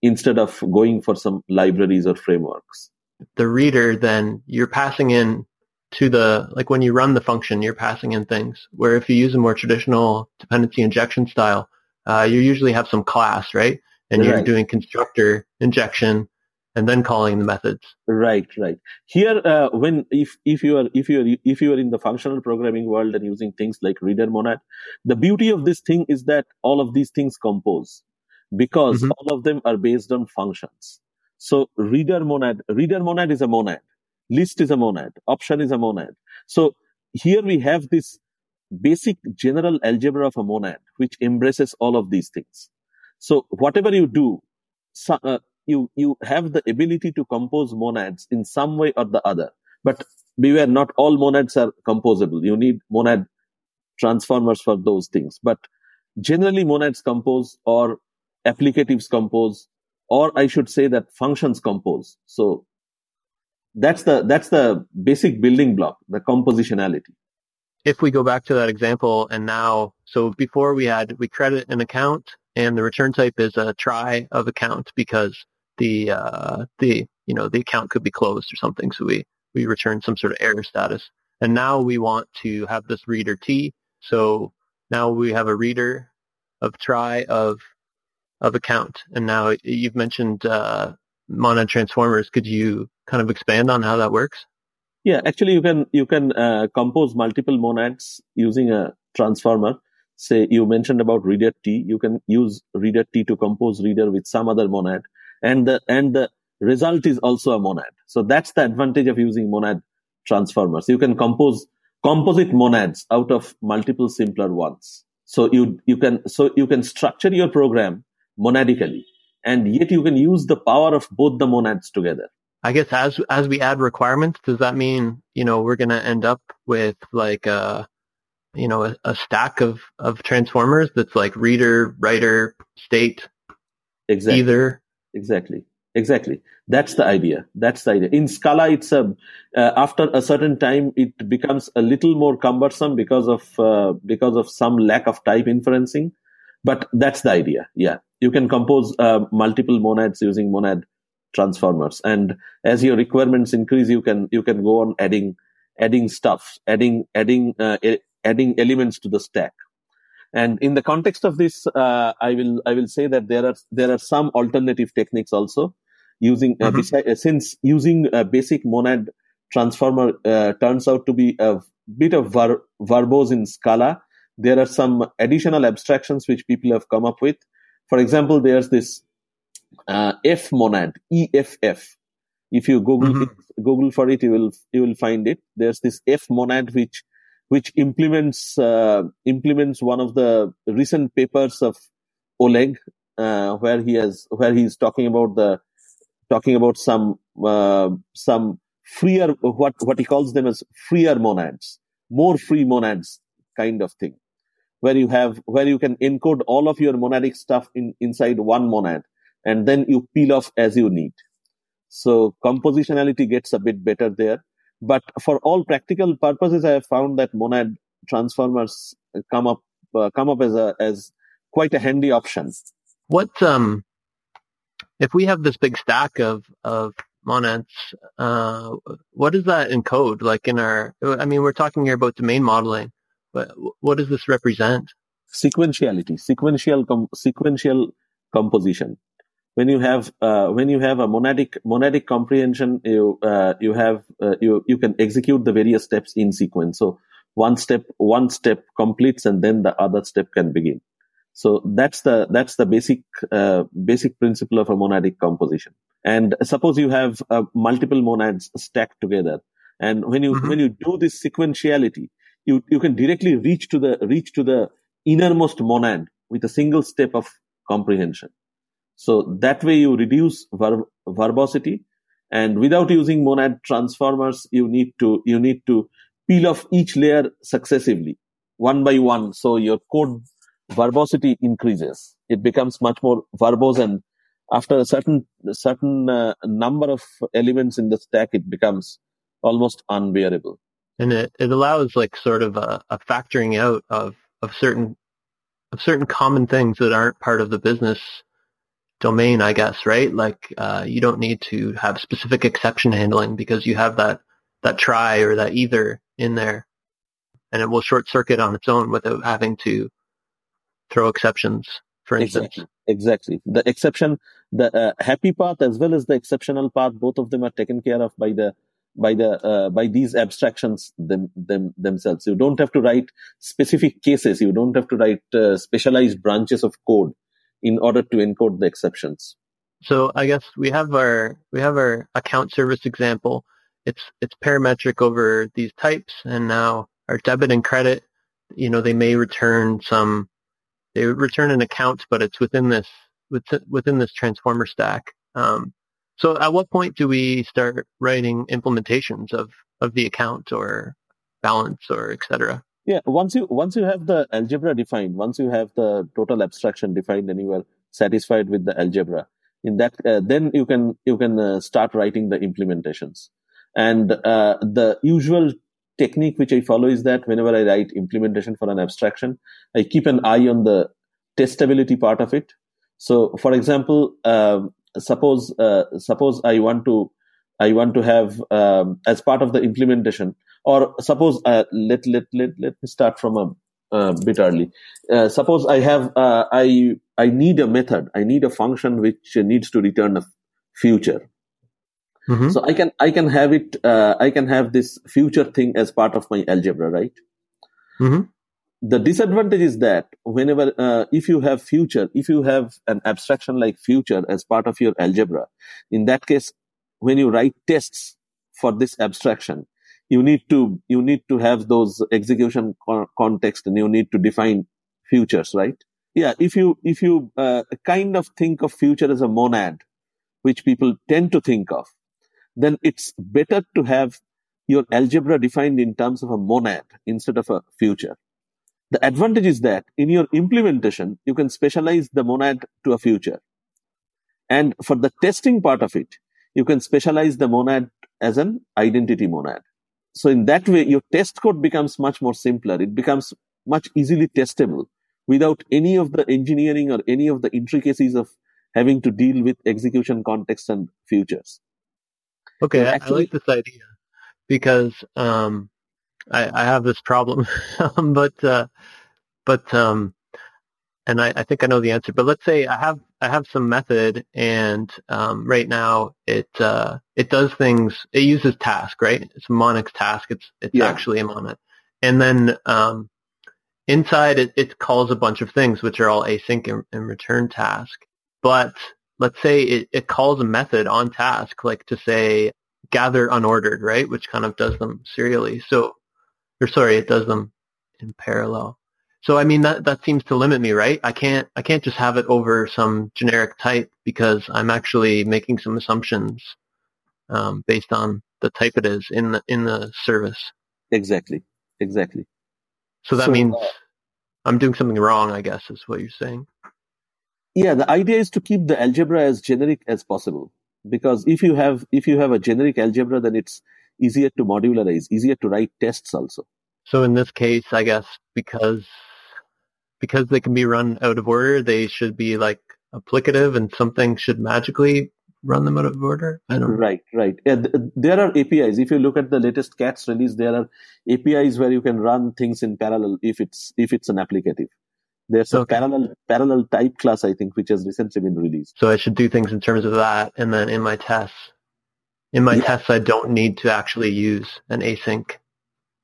instead of going for some libraries or frameworks. The reader, then you're passing in to the like when you run the function, you're passing in things. Where if you use a more traditional dependency injection style, uh, you usually have some class, right? And you're doing constructor injection and then calling the methods. Right, right. Here, uh, when if if you are if you are if you are in the functional programming world and using things like reader monad, the beauty of this thing is that all of these things compose because mm-hmm. all of them are based on functions. So reader monad, reader monad is a monad, list is a monad, option is a monad. So here we have this basic general algebra of a monad which embraces all of these things. So whatever you do, so, uh, you you have the ability to compose monads in some way or the other. But beware not all monads are composable. You need monad transformers for those things. But generally monads compose or applicatives compose or i should say that functions compose. So that's the that's the basic building block the compositionality. If we go back to that example and now, so before we had, we credit an account and the return type is a try of account because the, uh, the, you know, the account could be closed or something. So we, we return some sort of error status. And now we want to have this reader T. So now we have a reader of try of, of account. And now you've mentioned, uh, monad transformers. Could you kind of expand on how that works? Yeah, actually, you can you can uh, compose multiple monads using a transformer. Say you mentioned about reader T, you can use reader T to compose reader with some other monad, and the and the result is also a monad. So that's the advantage of using monad transformers. You can compose composite monads out of multiple simpler ones. So you you can so you can structure your program monadically, and yet you can use the power of both the monads together. I guess as as we add requirements, does that mean you know we're going to end up with like a you know a, a, stack of of transformers that's like reader, writer, state, exactly. either exactly. Exactly. That's the idea. That's the idea. In scala it's a uh, after a certain time it becomes a little more cumbersome because of uh, because of some lack of type inferencing. But that's the idea. Yeah. You can compose uh, multiple monads using monad transformers. And as your requirements increase you can you can go on adding adding stuff adding adding uh, adding elements to the stack and in the context of this uh, i will i will say that there are there are some alternative techniques also using uh, mm-hmm. uh, since using a basic monad transformer uh, turns out to be a bit of ver- verbose in scala there are some additional abstractions which people have come up with for example there's this uh, Eff monad, EFF. If you Google mm-hmm. it, Google for it, you will you will find it. There's this Eff monad which which implements uh, implements one of the recent papers of Oleg, uh, where he has where he's talking about the talking about some uh, some freer what what he calls them as freer monads, more free monads kind of thing, where you have where you can encode all of your monadic stuff in inside one monad and then you peel off as you need. So compositionality gets a bit better there. But for all practical purposes, I have found that monad transformers come up uh, come up as a as quite a handy option. What um, if we have this big stack of of monads, uh, what does that encode? Like in our, I mean, we're talking here about domain modeling, but what does this represent? Sequentiality, sequential com- sequential composition when you have uh, when you have a monadic monadic comprehension you uh, you have uh, you you can execute the various steps in sequence. So one step one step completes and then the other step can begin. So that's the that's the basic uh, basic principle of a monadic composition. And suppose you have uh, multiple monads stacked together. And when you mm-hmm. when you do this sequentiality you you can directly reach to the reach to the innermost monad with a single step of comprehension so that way you reduce ver- verbosity and without using monad transformers, you need to, you need to peel off each layer successively one by one. So your code verbosity increases. It becomes much more verbose and after a certain, certain uh, number of elements in the stack, it becomes almost unbearable. And it, it allows like sort of a, a factoring out of, of certain, of certain common things that aren't part of the business domain, I guess, right? Like uh, you don't need to have specific exception handling because you have that that try or that either in there, and it will short circuit on its own without having to throw exceptions. For instance, exactly. exactly. The exception, the uh, happy path as well as the exceptional path, both of them are taken care of by the by the uh, by these abstractions them, them themselves. You don't have to write specific cases. You don't have to write uh, specialized branches of code in order to encode the exceptions. So I guess we have our we have our account service example. It's it's parametric over these types, and now our debit and credit. You know, they may return some. They return an account, but it's within this within this transformer stack. Um, so at what point do we start writing implementations of of the account or balance or etc.? Yeah, once you once you have the algebra defined, once you have the total abstraction defined, and you are satisfied with the algebra, in that uh, then you can you can uh, start writing the implementations. And uh, the usual technique which I follow is that whenever I write implementation for an abstraction, I keep an eye on the testability part of it. So, for example, um, suppose uh, suppose I want to I want to have um, as part of the implementation, or suppose uh, let let let let me start from a, a bit early. Uh, suppose I have uh, I I need a method, I need a function which needs to return a future. Mm-hmm. So I can I can have it uh, I can have this future thing as part of my algebra, right? Mm-hmm. The disadvantage is that whenever uh, if you have future, if you have an abstraction like future as part of your algebra, in that case, when you write tests for this abstraction, you need to you need to have those execution co- context and you need to define futures, right? Yeah, if you if you uh, kind of think of future as a monad, which people tend to think of, then it's better to have your algebra defined in terms of a monad instead of a future. The advantage is that in your implementation, you can specialize the monad to a future. And for the testing part of it, you can specialize the monad as an identity monad. So in that way, your test code becomes much more simpler. It becomes much easily testable without any of the engineering or any of the intricacies of having to deal with execution context and futures. Okay, actually, I like this idea because um, I, I, have this problem, but uh, but um, and I, I, think I know the answer. But let's say I have I have some method, and um, right now it uh, it does things. It uses task, right? It's a Monix task. It's it's yeah. actually a Monad, and then um, inside it, it calls a bunch of things, which are all async and, and return task. But let's say it, it calls a method on task, like to say gather unordered, right? Which kind of does them serially. So, or sorry, it does them in parallel. So I mean that that seems to limit me, right? I can't I can't just have it over some generic type because I'm actually making some assumptions um, based on the type it is in the in the service. Exactly. Exactly. So that so, means uh, I'm doing something wrong, I guess, is what you're saying. Yeah, the idea is to keep the algebra as generic as possible because if you have if you have a generic algebra, then it's easier to modularize, easier to write tests also. So in this case, I guess because because they can be run out of order, they should be like applicative, and something should magically run them out of order. I don't. Right, right. Yeah, uh, there are APIs. If you look at the latest CATS release, there are APIs where you can run things in parallel if it's if it's an applicative. There's a parallel parallel type class, I think, which has recently been released. So I should do things in terms of that, and then in my tests, in my yeah. tests, I don't need to actually use an async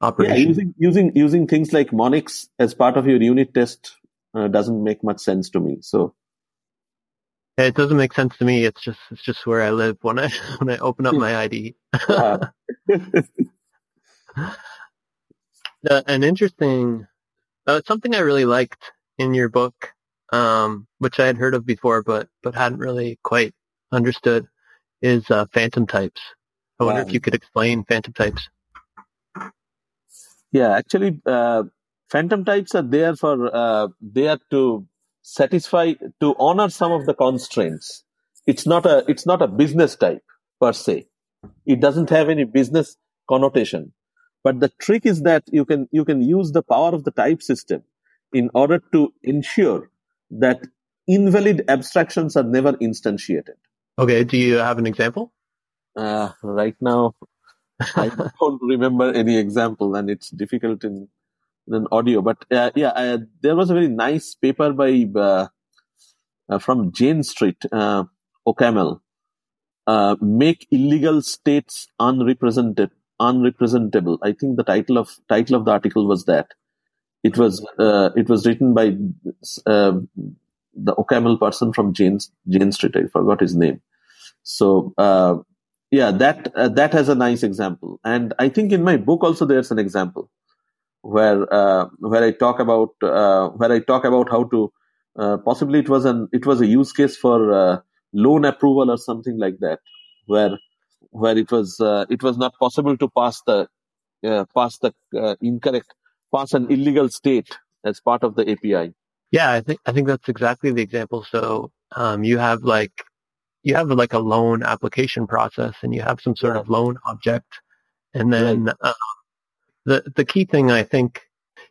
operation. Yeah, using using using things like Monix as part of your unit test uh, doesn't make much sense to me. So it doesn't make sense to me. It's just it's just where I live when I when I open up my ID. uh, an interesting, uh, something I really liked in your book, um, which I had heard of before, but but hadn't really quite understood, is uh, phantom types. I wonder if you could explain phantom types. Yeah, actually, uh, phantom types are there for uh, there to satisfy to honor some of the constraints. It's not a it's not a business type per se. It doesn't have any business connotation. But the trick is that you can you can use the power of the type system in order to ensure that invalid abstractions are never instantiated. Okay, do you have an example? Uh, right now, I don't remember any example, and it's difficult in, in an audio. But uh, yeah, uh, there was a very nice paper by uh, uh from Jane Street, uh, OCaml, uh, "Make Illegal States Unrepresented." Unrepresentable. I think the title of title of the article was that it was uh, it was written by the OCaml person from Jane Jane Street. I forgot his name. So yeah, that uh, that has a nice example, and I think in my book also there's an example where uh, where I talk about uh, where I talk about how to possibly it was an it was a use case for loan approval or something like that, where where it was it was not possible to pass the pass the incorrect pass an illegal state as part of the API. Yeah, I think I think that's exactly the example. So um, you have like you have like a loan application process, and you have some sort yeah. of loan object, and then right. uh, the the key thing I think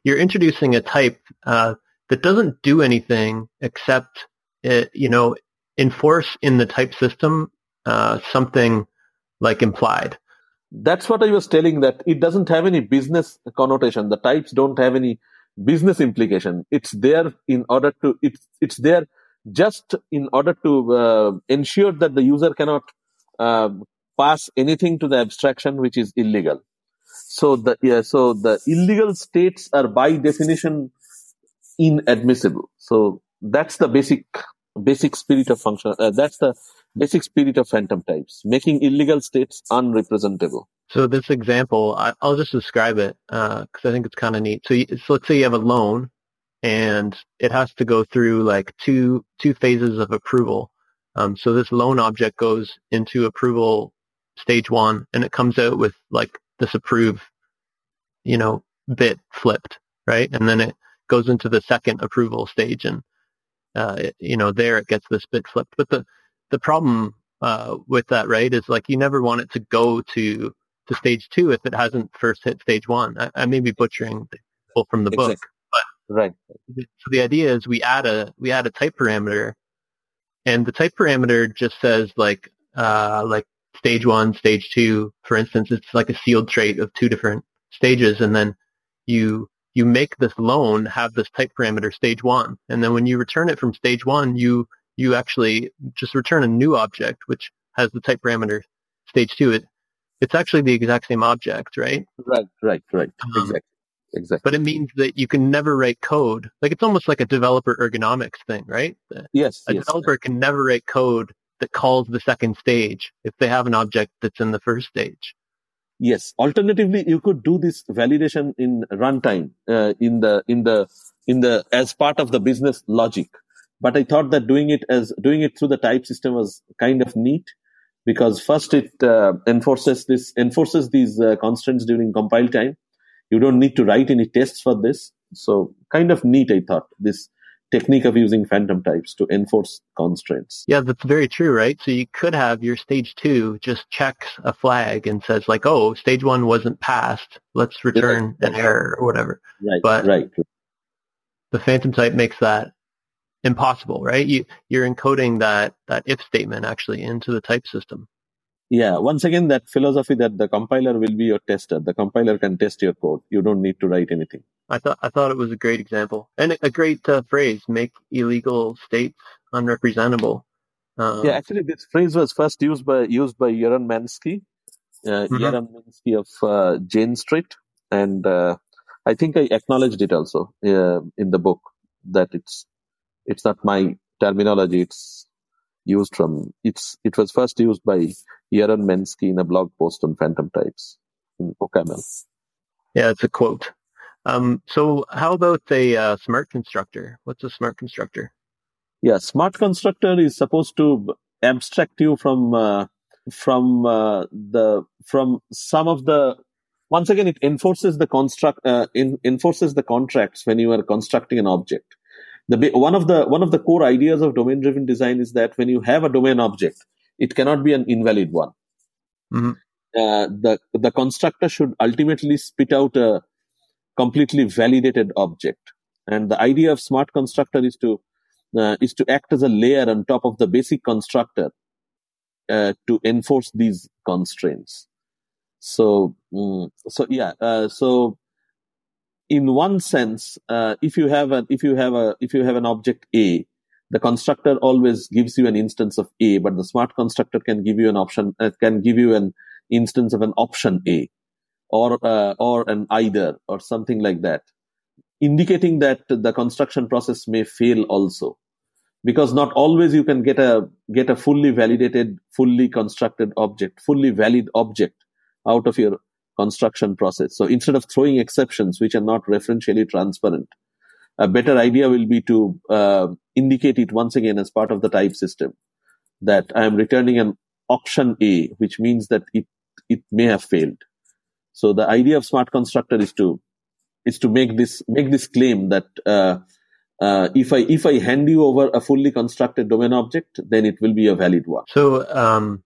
you're introducing a type uh, that doesn't do anything except it, uh, you know enforce in the type system uh, something like implied. That's what I was telling that it doesn't have any business connotation. The types don't have any business implication. It's there in order to it's it's there just in order to uh, ensure that the user cannot uh, pass anything to the abstraction which is illegal. So the yeah, so the illegal states are by definition inadmissible. So that's the basic basic spirit of function. Uh, that's the basic spirit of phantom types, making illegal states unrepresentable. So this example, I, will just describe it because uh, I think it's kind of neat. So, you, so let's say you have a loan, and it has to go through like two two phases of approval. Um, so this loan object goes into approval stage one, and it comes out with like this approve, you know, bit flipped, right? And then it goes into the second approval stage, and uh, it, you know, there it gets this bit flipped. But the the problem uh, with that, right, is like you never want it to go to to stage two if it hasn't first hit stage one. I, I may be butchering from the exactly. book, right. So the idea is we add a we add a type parameter, and the type parameter just says like uh, like stage one, stage two, for instance. It's like a sealed trait of two different stages, and then you you make this loan have this type parameter stage one, and then when you return it from stage one, you you actually just return a new object which has the type parameter stage two. It it's actually the exact same object, right? Right, right, right. Um, exactly. Exactly. But it means that you can never write code. Like it's almost like a developer ergonomics thing, right? Yes. A yes, developer can never write code that calls the second stage if they have an object that's in the first stage. Yes. Alternatively, you could do this validation in runtime, uh, in the in the in the as part of the business logic. But I thought that doing it as doing it through the type system was kind of neat because first it uh, enforces this enforces these uh, constraints during compile time. You don't need to write any tests for this. So kind of neat, I thought this technique of using phantom types to enforce constraints. Yeah, that's very true, right? So you could have your stage two just checks a flag and says like, oh, stage one wasn't passed. Let's return an error or whatever. Right. But right. The phantom type makes that impossible, right? You, you're encoding that, that if statement actually into the type system. Yeah. Once again, that philosophy that the compiler will be your tester. The compiler can test your code. You don't need to write anything. I thought, I thought it was a great example and a great uh, phrase, make illegal states unrepresentable. Um, yeah, actually, this phrase was first used by used by Yaron Minsky, uh, mm-hmm. Yaron Minsky of uh, Jane Street, and uh, I think I acknowledged it also uh, in the book that it's it's not my terminology. It's used from it's it was first used by Yaron Minsky in a blog post on phantom types in OCaml. Yeah, it's a quote. Um, so how about a uh, smart constructor? What's a smart constructor? Yeah, smart constructor is supposed to abstract you from uh, from uh, the from some of the once again it enforces the construct uh, in, enforces the contracts when you are constructing an object the one of the one of the core ideas of domain driven design is that when you have a domain object it cannot be an invalid one. Mm-hmm. uh, the the constructor should ultimately spit out a completely validated object. And the idea of smart constructor is to uh, is to act as a layer on top of the basic constructor uh, to enforce these constraints. So mm, so yeah uh, so in one sense, uh, if you have a if you have a if you have an object A, the constructor always gives you an instance of A, but the smart constructor can give you an option uh, can give you an instance of an option A, or uh, or an either or something like that, indicating that the construction process may fail also, because not always you can get a get a fully validated, fully constructed object, fully valid object out of your construction process. So instead of throwing exceptions which are not referentially transparent, a better idea will be to uh, indicate it once again as part of the type system that I am returning an option A, which means that it it may have failed. So the idea of smart constructor is to is to make this make this claim that uh, uh, if I if I hand you over a fully constructed domain object, then it will be a valid one. So um,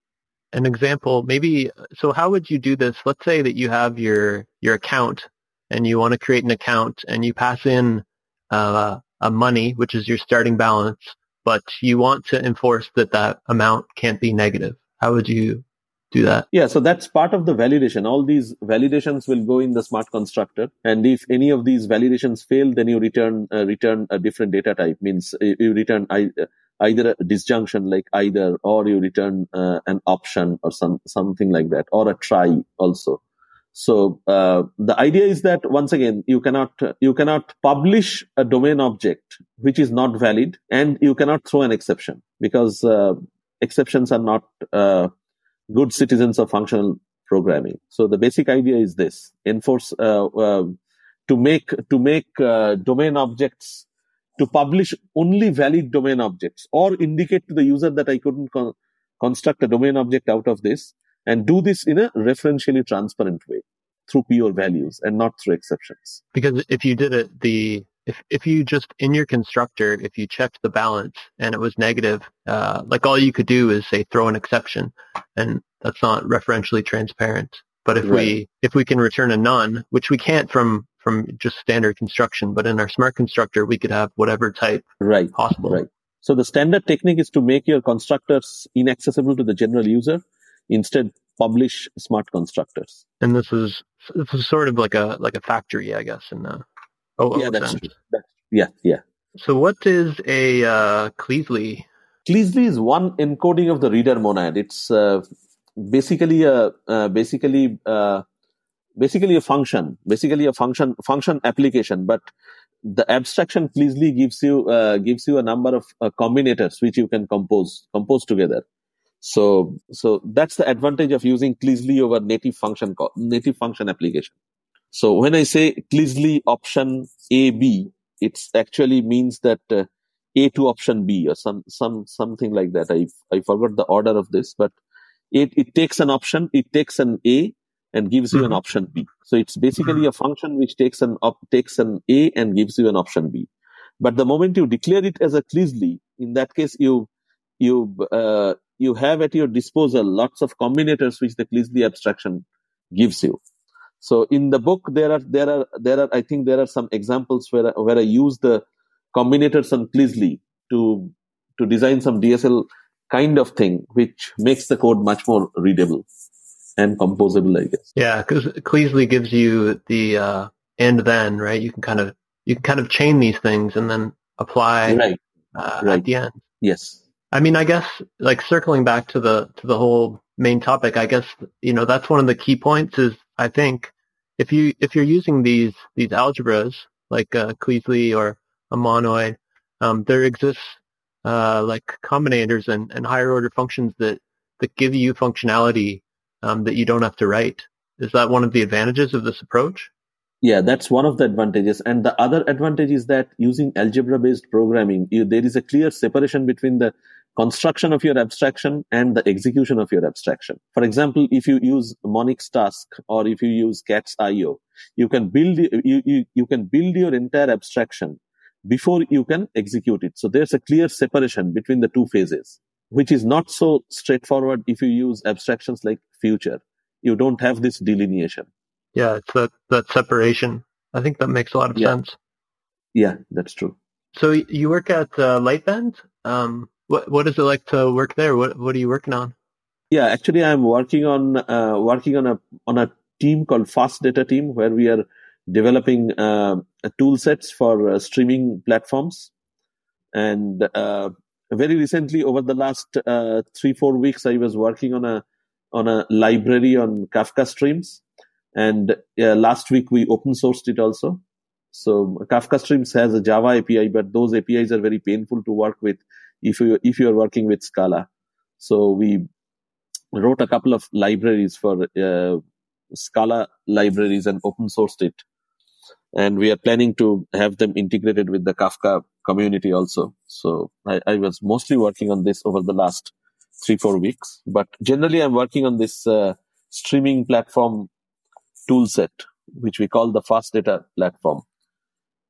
an example, maybe, so how would you do this? Let's say that you have your, your account and you want to create an account and you pass in uh, a money, which is your starting balance, but you want to enforce that that amount can't be negative. How would you do that? Yeah, so that's part of the validation. All these validations will go in the smart constructor, and if any of these validations fail, then you return uh, return a different data type. Means uh, you return either a disjunction like either, or you return uh, an option or some something like that, or a try also. So uh, the idea is that once again you cannot you cannot publish a domain object which is not valid, and you cannot throw an exception because uh, exceptions are not uh, good citizens of functional programming. So the basic idea is this: enforce uh, uh, to make to make domain objects to publish only valid domain objects or indicate to the user that I couldn't con- construct a domain object out of this and do this in a referentially transparent way through pure values and not through exceptions. Because if you did it, the if if you just in your constructor, if you checked the balance and it was negative, uh, like all you could do is say throw an exception, and that's not referentially transparent. But if right. we if we can return a none, which we can't from from just standard construction, but in our smart constructor we could have whatever type right possible. Right. So the standard technique is to make your constructors inaccessible to the general user. Instead, publish smart constructors. And this is this is sort of like a like a factory, I guess. In the oh yeah, that's, that's, yeah, yeah. So what is a uh, Kleisli? Kleisli is one encoding of the reader monad. It's uh, basically a uh, basically uh, basically a function, basically a function function application, but the abstraction Kleisli gives you uh, gives you a number of uh, combinators which you can compose compose together. So, so that's the advantage of using Kleisli over native function, native function application. So when I say Kleisli option A, B, it actually means that uh, A to option B or some, some, something like that. I, I forgot the order of this, but it, it takes an option, it takes an A and gives you mm-hmm. an option B. So it's basically mm-hmm. a function which takes an op, takes an A and gives you an option B. But the moment you declare it as a Kleisli, in that case, you, you, uh, you have at your disposal lots of combinators which the Kleisli abstraction gives you. So in the book, there are, there are, there are, I think there are some examples where, where I use the combinators on Kleisli to, to design some DSL kind of thing, which makes the code much more readable and composable, I guess. Yeah, because Kleisli gives you the uh, and then, right? You can kind of you can kind of chain these things and then apply right. Uh, right. at the end. Yes. I mean, I guess like circling back to the to the whole main topic, I guess you know that's one of the key points. Is I think if you if you're using these these algebras like uh, Kleisli or a monoid, um, there exists uh, like combinators and, and higher order functions that that give you functionality um, that you don't have to write. Is that one of the advantages of this approach? Yeah, that's one of the advantages. And the other advantage is that using algebra based programming, you, there is a clear separation between the construction of your abstraction and the execution of your abstraction. For example, if you use Monix task or if you use Cats IO, you can build, you, you, you can build your entire abstraction before you can execute it. So there's a clear separation between the two phases, which is not so straightforward if you use abstractions like future. You don't have this delineation. Yeah, it's that, that separation. I think that makes a lot of yeah. sense. Yeah, that's true. So you work at uh, Lightbend. Um, what what is it like to work there? What what are you working on? Yeah, actually, I'm working on uh, working on a on a team called Fast Data Team, where we are developing uh, tool sets for uh, streaming platforms. And uh, very recently, over the last uh, three four weeks, I was working on a on a library on Kafka streams. And last week we open sourced it also. So Kafka Streams has a Java API, but those APIs are very painful to work with if you if you are working with Scala. So we wrote a couple of libraries for uh, Scala libraries and open sourced it. And we are planning to have them integrated with the Kafka community also. So I, I was mostly working on this over the last three, four weeks. But generally, I'm working on this uh, streaming platform toolset, which we call the fast data platform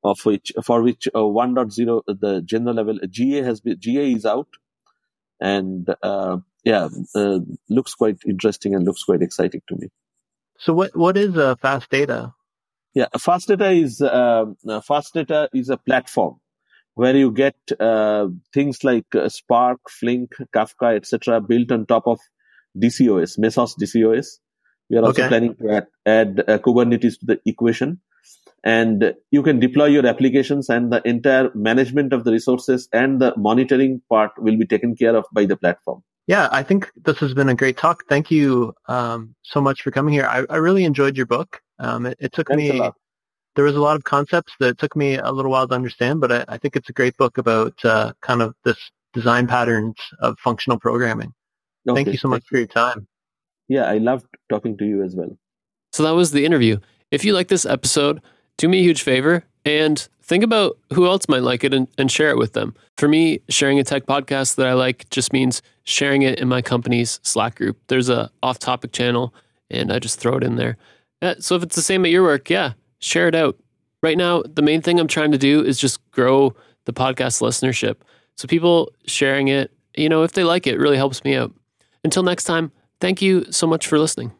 of which for which uh, 1.0 the general level GA has been GA is out, and uh, yeah, uh, looks quite interesting and looks quite exciting to me. So what what is uh, fast data? Yeah, Fast Data is uh, Fast Data is a platform where you get uh, things like uh, Spark, Flink, Kafka, etc., built on top of DCOS, Mesos DCOS. We are also Okay. planning to add, add uh, Kubernetes to the equation, and you can deploy your applications, and the entire management of the resources and the monitoring part will be taken care of by the platform. Yeah, I think this has been a great talk. Thank you um, so much for coming here. I, I really enjoyed your book. Um, it, it took Thanks me, there was a lot of concepts that took me a little while to understand, but I, I think it's a great book about uh, kind of this design patterns of functional programming. Thank you so much for your time. Yeah, I loved talking to you as well. So that was the interview. If you like this episode, do me a huge favor and think about who else might like it and, and share it with them. For me, sharing a tech podcast that I like just means sharing it in my company's Slack group. There's a off-topic channel, and I just throw it in there. Uh, So if it's the same at your work, yeah, share it out. Right now, the main thing I'm trying to do is just grow the podcast listenership. So people sharing it, you know, if they like it, really helps me out. Until next time, thank you so much for listening.